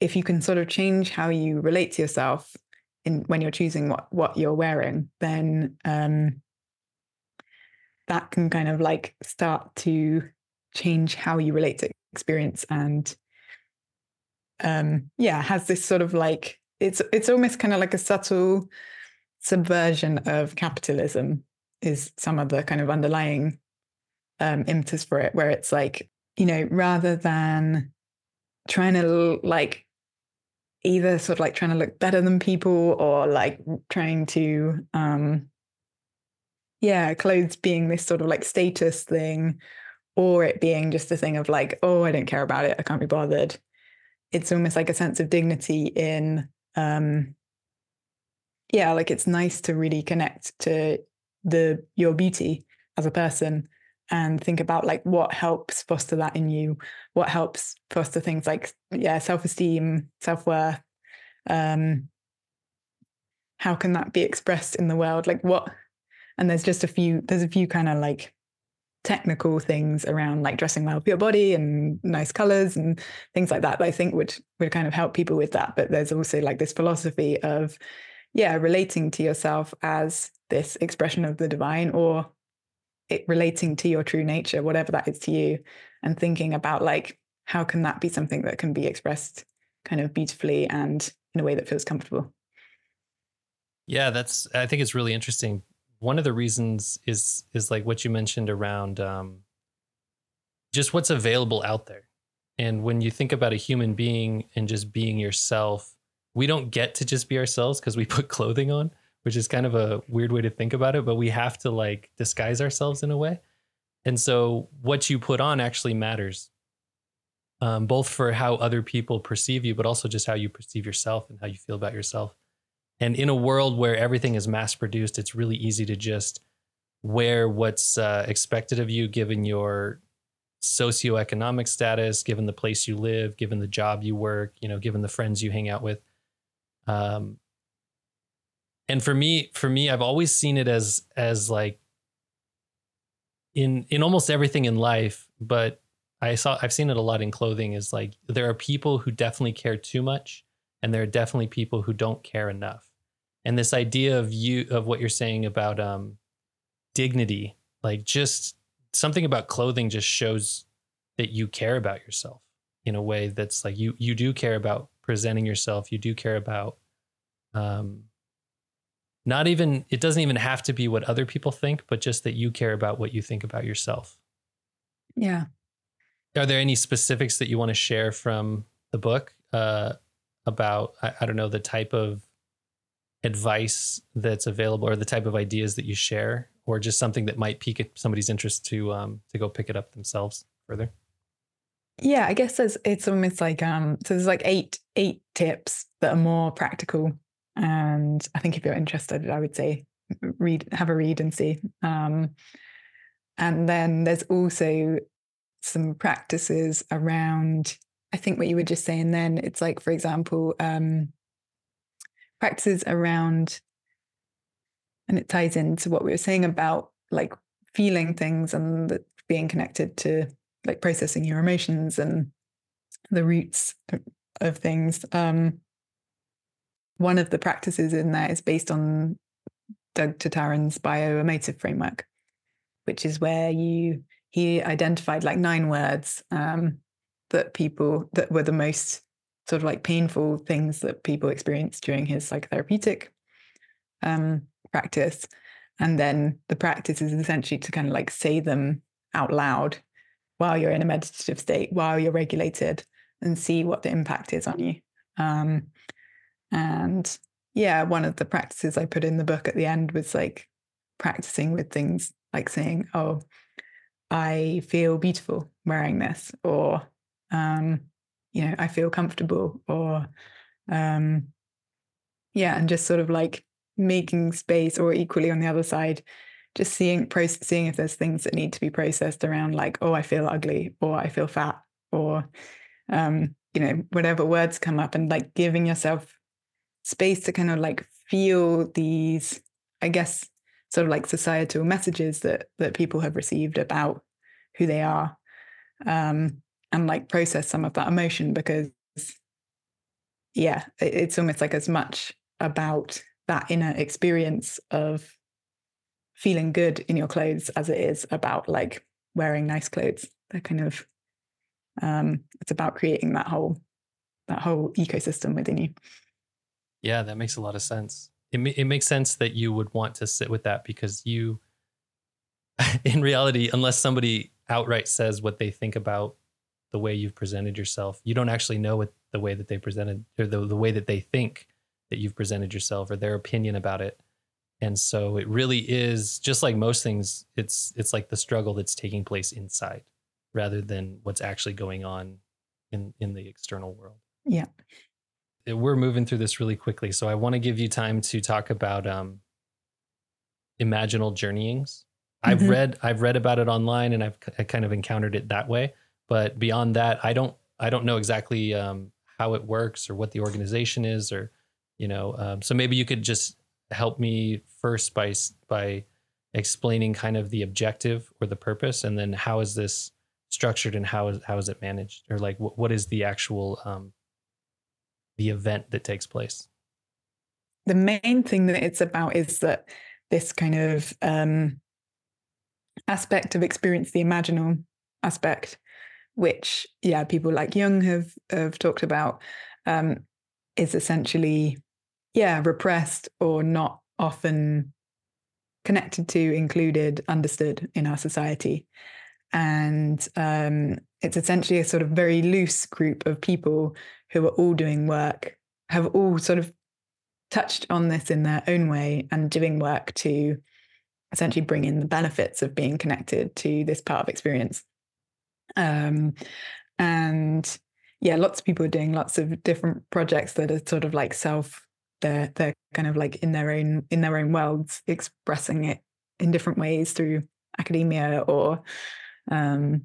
if you can sort of change how you relate to yourself in when you're choosing what what you're wearing then um that can kind of like start to change how you relate to experience and um yeah has this sort of like it's it's almost kind of like a subtle subversion of capitalism is some of the kind of underlying um, impetus for it, where it's like, you know, rather than trying to like either sort of like trying to look better than people or like trying to, um, yeah, clothes being this sort of like status thing or it being just a thing of like, oh, I don't care about it. I can't be bothered. It's almost like a sense of dignity in, um, yeah, like it's nice to really connect to the your beauty as a person and think about like what helps foster that in you what helps foster things like yeah self-esteem self-worth um how can that be expressed in the world like what and there's just a few there's a few kind of like technical things around like dressing well for your body and nice colors and things like that, that I think would would kind of help people with that. But there's also like this philosophy of yeah relating to yourself as this expression of the divine or it relating to your true nature whatever that is to you and thinking about like how can that be something that can be expressed kind of beautifully and in a way that feels comfortable? Yeah that's i think it's really interesting one of the reasons is is like what you mentioned around um just what's available out there and when you think about a human being and just being yourself we don't get to just be ourselves because we *laughs* put clothing on which is kind of a weird way to think about it, but we have to like disguise ourselves in a way. And so what you put on actually matters, um, both for how other people perceive you, but also just how you perceive yourself and how you feel about yourself. And in a world where everything is mass produced, it's really easy to just wear what's uh, expected of you given your socioeconomic status, given the place you live, given the job you work, you know, given the friends you hang out with. Um, and for me, for me, I've always seen it as as like in in almost everything in life, but I saw I've seen it a lot in clothing. Is like there are people who definitely care too much, and there are definitely people who don't care enough. And this idea of you of what you're saying about um, dignity, like just something about clothing, just shows that you care about yourself in a way that's like you you do care about presenting yourself. You do care about um, not even it doesn't even have to be what other people think, but just that you care about what you think about yourself. Yeah. Are there any specifics that you want to share from the book uh, about I, I don't know the type of advice that's available or the type of ideas that you share or just something that might pique somebody's interest to um to go pick it up themselves further? Yeah i guess there's it's almost like um so there's like eight eight tips that are more practical. And i think if you're interested i would say read have a read and see. Um and then there's also some practices around i think what you were just saying then it's like for example um practices around and it ties into what we were saying about like feeling things and the, being connected to like processing your emotions and the roots of things. Um one of the practices in there is based on Doug Tataryn's bioemotive framework, which is where you he identified like nine words um, that people that were the most sort of like painful things that people experience during his psychotherapeutic um, practice. And then the practice is essentially to kind of like say them out loud while you're in a meditative state, while you're regulated, and see what the impact is on you. Um, and yeah, one of the practices I put in the book at the end was like practicing with things like saying, Oh, I feel beautiful wearing this, or, um, you know, I feel comfortable, or, um, yeah, and just sort of like making space, or equally on the other side, just seeing, process, seeing if there's things that need to be processed around, like, oh, I feel ugly, or I feel fat, or, um, you know, whatever words come up, and like giving yourself space to kind of like feel these, I guess, sort of like societal messages that that people have received about who they are, um, and like process some of that emotion because, yeah, it, it's almost like as much about that inner experience of feeling good in your clothes as it is about like wearing nice clothes. They're kind of um, it's about creating that whole that whole ecosystem within you. Yeah, that makes a lot of sense. It, it makes sense that you would want to sit with that because you, *laughs* in reality, unless somebody outright says what they think about the way you've presented yourself, you don't actually know what the way that they presented or the, the way that they think that you've presented yourself or their opinion about it. And so it really is just like most things, it's it's like the struggle that's taking place inside rather than what's actually going on in in the external world. Yeah we're moving through this really quickly, so I want to give you time to talk about um, imaginal journeyings. Mm-hmm. I've read I've read about it online, and I've I kind of encountered it that way. But beyond that, I don't I don't know exactly um, how it works or what the organization is, or you know. Um, so maybe you could just help me first by by explaining kind of the objective or the purpose, and then how is this structured and how is how is it managed, or like what, what is the actual um, the event that takes place? The main thing that it's about is that this kind of um, aspect of experience, the imaginal aspect, which yeah, people like Jung have have talked about, um, is essentially yeah repressed or not often connected to, included, understood in our society. And um, it's essentially a sort of very loose group of people who are all doing work, have all sort of touched on this in their own way and doing work to essentially bring in the benefits of being connected to this part of experience. Um, and yeah, lots of people are doing lots of different projects that are sort of like self they're they're kind of like in their own in their own worlds expressing it in different ways through academia or um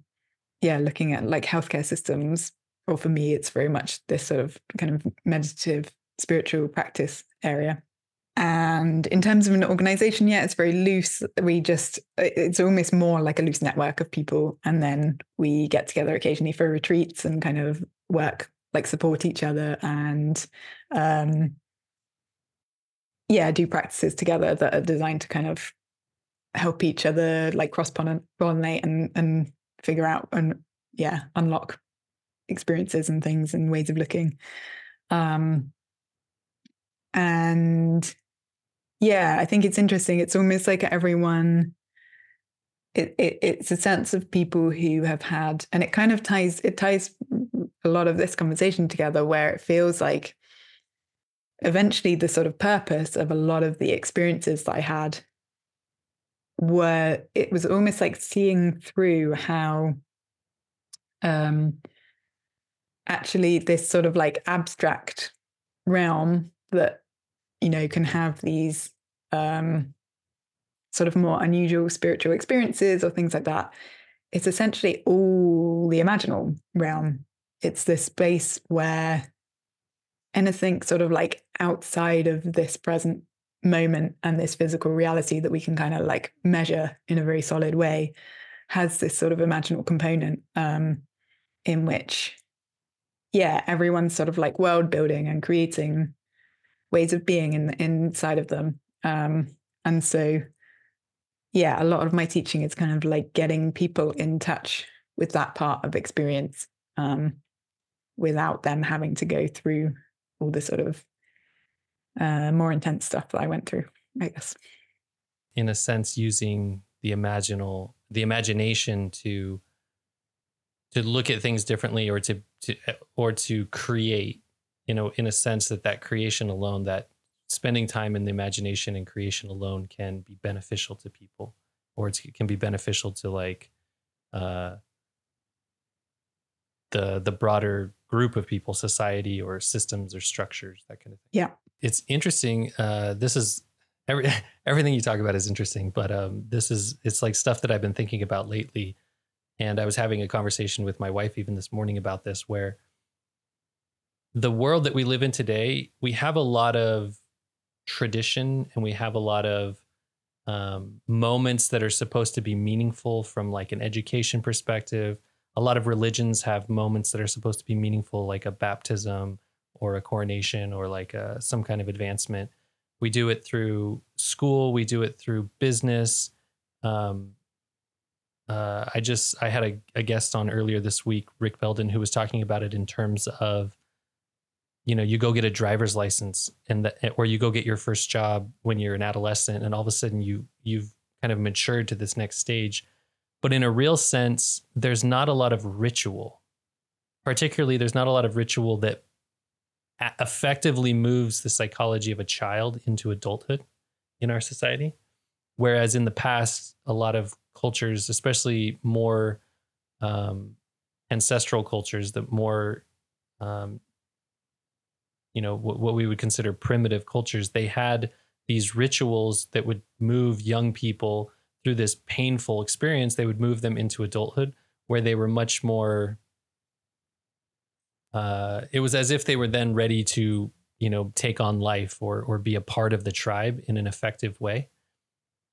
yeah looking at like healthcare systems. Or for me it's very much this sort of kind of meditative spiritual practice area and in terms of an organization yeah it's very loose. We just it's almost more like a loose network of people. And then we get together occasionally for retreats and kind of work like support each other and um yeah do practices together that are designed to kind of help each other like cross pollinate and and figure out and yeah unlock experiences and things and ways of looking. Um and yeah i think it's interesting. It's almost like everyone it, it, it's a sense of people who have had and it kind of ties it ties a lot of this conversation together where it feels like eventually the sort of purpose of a lot of the experiences that i had were it was almost like seeing through how um actually this sort of like abstract realm that you know can have these um sort of more unusual spiritual experiences or things like that it's essentially all the imaginal realm. It's this space where anything sort of like outside of this present moment and this physical reality that we can kind of like measure in a very solid way has this sort of imaginal component um, in which yeah everyone's sort of like world building and creating ways of being in inside of them um, and so yeah a lot of my teaching is kind of like getting people in touch with that part of experience um, without them having to go through all the sort of uh, more intense stuff that I went through, I guess. In a sense, using the imaginal, the imagination to to look at things differently, or to to or to create, you know, in a sense that that creation alone, that spending time in the imagination and creation alone can be beneficial to people, or it can be beneficial to like uh, the the broader group of people, society or systems or structures, that kind of thing. Yeah. It's interesting. Uh, this is every, *laughs* everything you talk about is interesting, but um, this is it's like stuff that I've been thinking about lately. And I was having a conversation with my wife even this morning about this, where the world that we live in today, we have a lot of tradition and we have a lot of um, moments that are supposed to be meaningful from like an education perspective a lot of religions have moments that are supposed to be meaningful, like a baptism or a coronation or like a, some kind of advancement. We do it through school. We do it through business. Um, uh, I just I had a, a, guest on earlier this week, Rick Belden, who was talking about it in terms of, you know, you go get a driver's license and the, or you go get your first job when you're an adolescent, and all of a sudden you you've kind of matured to this next stage but in a real sense, there's not a lot of ritual. Particularly, there's not a lot of ritual that effectively moves the psychology of a child into adulthood in our society. Whereas in the past, a lot of cultures, especially more um, ancestral cultures, that more, um, you know, what we would consider primitive cultures, they had these rituals that would move young people through this painful experience, they would move them into adulthood where they were much more. Uh, it was as if they were then ready to, you know, take on life or or be a part of the tribe in an effective way.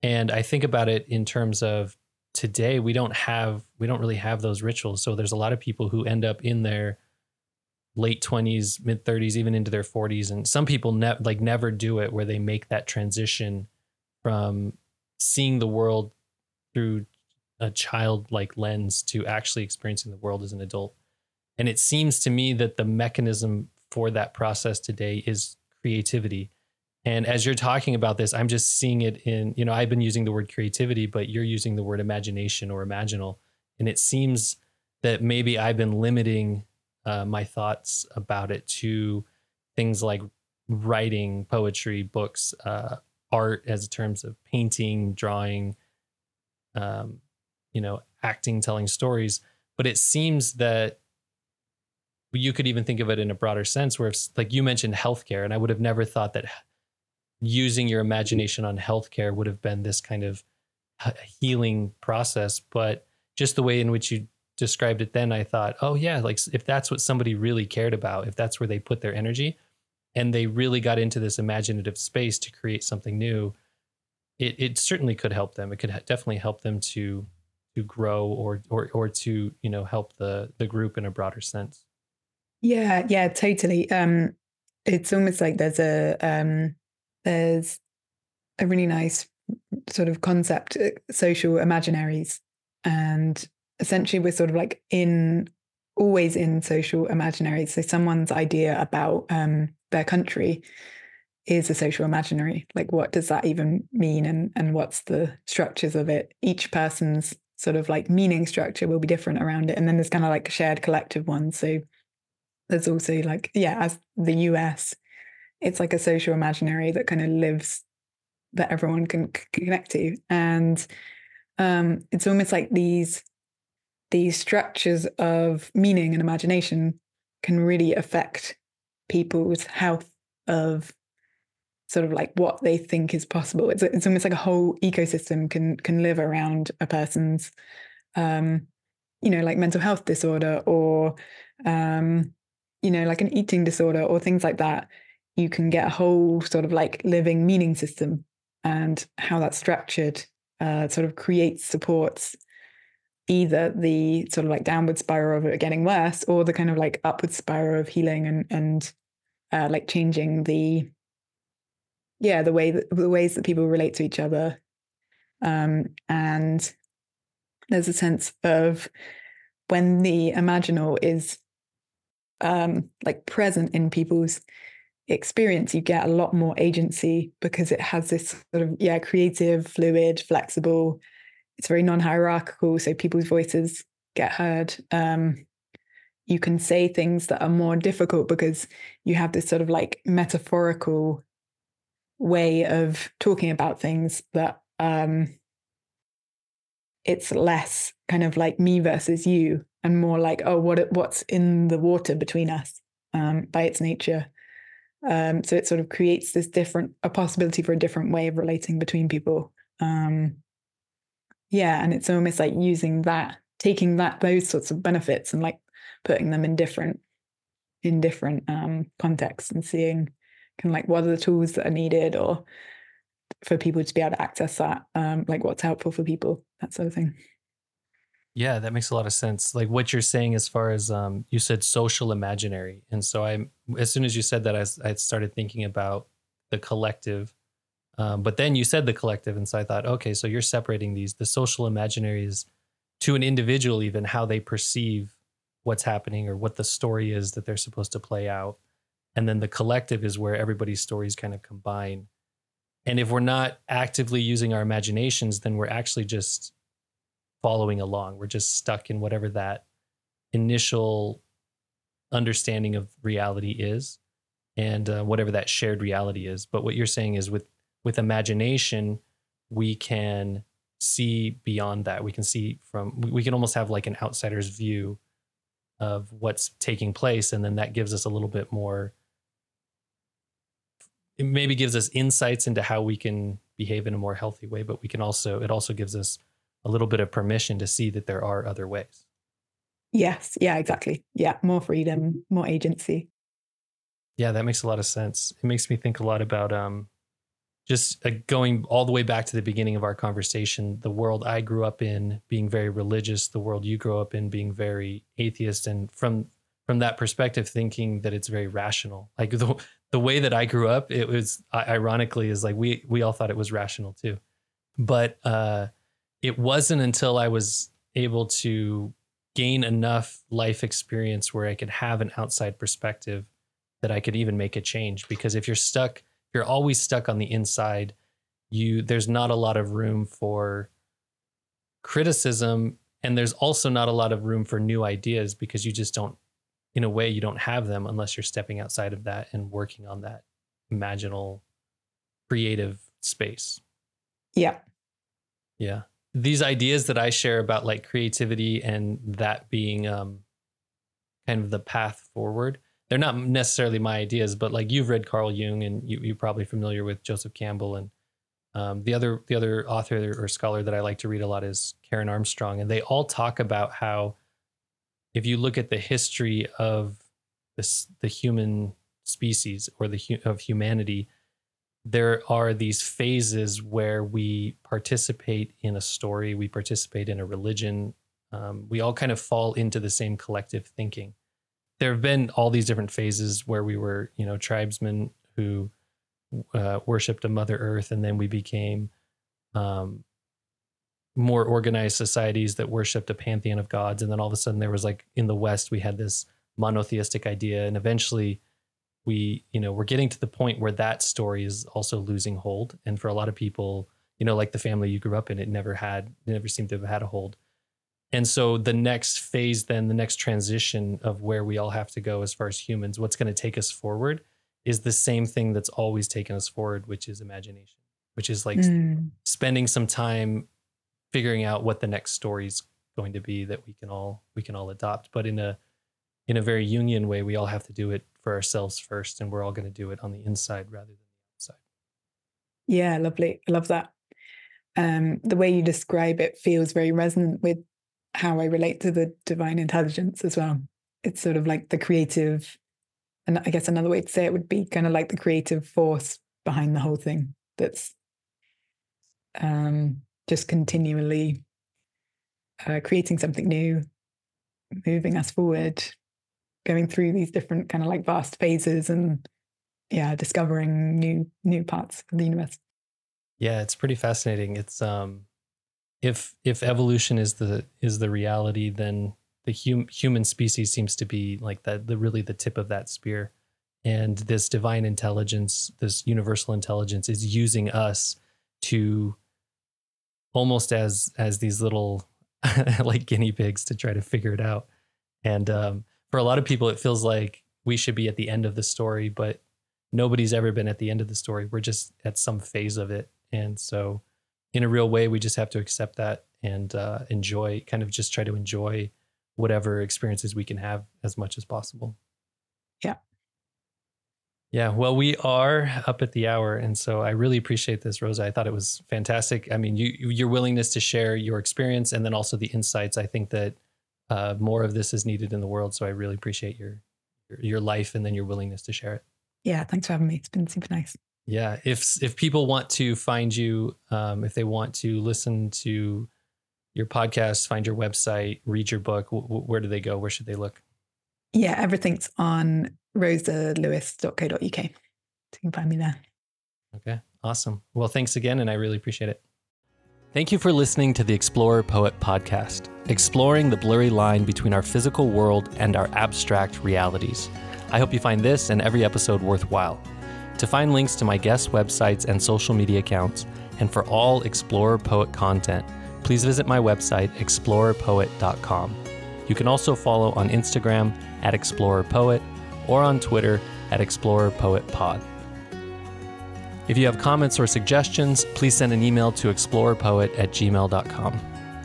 And I think about it in terms of today we don't have we don't really have those rituals. So there's a lot of people who end up in their late 20s, mid 30s, even into their 40s, and some people ne- like never do it where they make that transition from seeing the world through a childlike lens to actually experiencing the world as an adult. And it seems to me that the mechanism for that process today is creativity. And as you're talking about this, I'm just seeing it in, you know, I've been using the word creativity, but you're using the word imagination or imaginal. And it seems that maybe I've been limiting uh, my thoughts about it to things like writing, poetry, books, uh, art as terms of painting, drawing, um, you know, acting, telling stories. But it seems that you could even think of it in a broader sense where it's like you mentioned healthcare and i would have never thought that using your imagination on healthcare would have been this kind of healing process but just the way in which you described it then i thought oh yeah like if that's what somebody really cared about if that's where they put their energy and they really got into this imaginative space to create something new it, it certainly could help them. It could definitely help them to to grow or or or to you know help the the group in a broader sense. Yeah yeah totally. Um it's almost like there's a um there's a really nice sort of concept uh, social imaginaries and essentially we're sort of like in always in social imaginaries so someone's idea about um their country is a social imaginary. Like what does that even mean? And and what's the structures of it? Each person's sort of like meaning structure will be different around it. And then there's kind of like shared collective ones. So there's also like yeah as the us it's like a social imaginary that kind of lives that everyone can connect to. And um it's almost like these these structures of meaning and imagination can really affect people's health of sort of like what they think is possible. It's it's almost like a whole ecosystem can can live around a person's, um, you know, like mental health disorder or, um, you know, like an eating disorder or things like that. You can get a whole sort of like living meaning system, and how that's structured uh, sort of creates supports either the sort of like downward spiral of it getting worse or the kind of like upward spiral of healing and and uh, like changing the yeah the way that, the ways that people relate to each other. Um, and there's a sense of when the imaginal is um, like present in people's experience you get a lot more agency because it has this sort of yeah creative fluid flexible it's very non-hierarchical so people's voices get heard. Um, you can say things that are more difficult because you have this sort of like metaphorical way of talking about things that um, it's less kind of like me versus you and more like oh what what's in the water between us um, by its nature. Um, so it sort of creates this different a possibility for a different way of relating between people. Um, yeah and it's almost like using that taking that those sorts of benefits and like putting them in different in different um, contexts and seeing kind of like what are the tools that are needed or for people to be able to access that um, like what's helpful for people that sort of thing. Yeah that makes a lot of sense. Like what you're saying as far as um, you said social imaginary and so i as soon as you said that i, I started thinking about the collective um, but then you said the collective and so i thought okay so you're separating these the social imaginaries to an individual even how they perceive what's happening or what the story is that they're supposed to play out. And then the collective is where everybody's stories kind of combine. And if we're not actively using our imaginations then we're actually just following along. We're just stuck in whatever that initial understanding of reality is and uh, whatever that shared reality is. But what you're saying is with with imagination we can see beyond that we can see from we can almost have like an outsider's view of what's taking place and then that gives us a little bit more it maybe gives us insights into how we can behave in a more healthy way, but we can also, it also gives us a little bit of permission to see that there are other ways. Yes. Yeah, exactly. Yeah. More freedom, more agency. Yeah, that makes a lot of sense. It makes me think a lot about um, just uh, going all the way back to the beginning of our conversation, the world I grew up in being very religious, the world you grew up in being very atheist, and from from that perspective, thinking that it's very rational. Like the the way that I grew up, it was ironically is like we we all thought it was rational too, but uh, it wasn't until I was able to gain enough life experience where I could have an outside perspective that I could even make a change. Because if you're stuck, if you're always stuck on the inside, you there's not a lot of room for criticism and there's also not a lot of room for new ideas because you just don't in a way you don't have them unless you're stepping outside of that and working on that imaginal creative space. Yeah. Yeah. These ideas that i share about like creativity and that being um kind of the path forward. They're not necessarily my ideas, but like you've read Carl Jung and you, you're probably familiar with Joseph Campbell and um, the other the other author or scholar that I like to read a lot is Karen Armstrong, and they all talk about how if you look at the history of this the human species or the of humanity, there are these phases where we participate in a story, we participate in a religion, um, we all kind of fall into the same collective thinking. There have been all these different phases where we were, you know, tribesmen who uh, worshipped a Mother Earth, and then we became um, more organized societies that worshipped a pantheon of gods. And then all of a sudden, there was like in the West, we had this monotheistic idea, and eventually, we, you know, we're getting to the point where that story is also losing hold. And for a lot of people, you know, like the family you grew up in, it never had, it never seemed to have had a hold. And so the next phase, then the next transition of where we all have to go as far as humans, what's going to take us forward is the same thing that's always taken us forward, which is imagination, which is like Mm. spending some time figuring out what the next story is going to be that we can all we can all adopt. But in a in a very Jungian way, we all have to do it for ourselves first, and we're all going to do it on the inside rather than the outside. Yeah, lovely. I love that. Um, the way you describe it feels very resonant with how I relate to the divine intelligence as well. It's sort of like the creative, and I guess another way to say it would be kind of like the creative force behind the whole thing that's um, just continually uh, creating something new, moving us forward, going through these different kind of like vast phases and yeah, discovering new new parts of the universe. Yeah, it's pretty fascinating. It's um, if if evolution is the is the reality, then the hum, human species seems to be like that the really the tip of that spear, and this divine intelligence, this universal intelligence, is using us to almost as as these little *laughs* like guinea pigs to try to figure it out. And um, for a lot of people, it feels like we should be at the end of the story, but nobody's ever been at the end of the story. We're just at some phase of it. And so, in a real way, we just have to accept that and uh, enjoy, kind of just try to enjoy whatever experiences we can have as much as possible. Yeah. Yeah. Well, we are up at the hour. And so I really appreciate this, Rosa. I thought it was fantastic. I mean, you, your willingness to share your experience and then also the insights. I think that uh, more of this is needed in the world. So I really appreciate your, your, your life and then your willingness to share it. Yeah, thanks for having me. It's been super nice. Yeah, if if people want to find you, um, if they want to listen to your podcast, find your website, read your book, w- where do they go? Where should they look? Yeah, everything's on rosalewis.co.uk. So you can find me there. Okay, awesome. Well, thanks again, and I really appreciate it. Thank you for listening to the Explorer Poet podcast, exploring the blurry line between our physical world and our abstract realities. I hope you find this and every episode worthwhile. To find links to my guest websites and social media accounts, and for all Explorer Poet content, please visit my website, explorerpoet.com. You can also follow on Instagram at explorerpoet or on Twitter at explorerpoetpod. If you have comments or suggestions, please send an email to explorerpoet at gmail.com.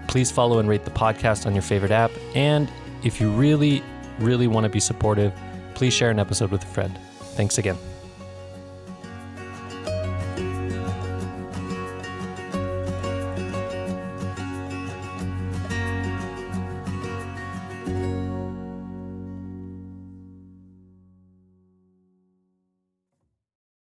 Please follow and rate the podcast on your favorite app. And if you really, really want to be supportive, please share an episode with a friend. Thanks again.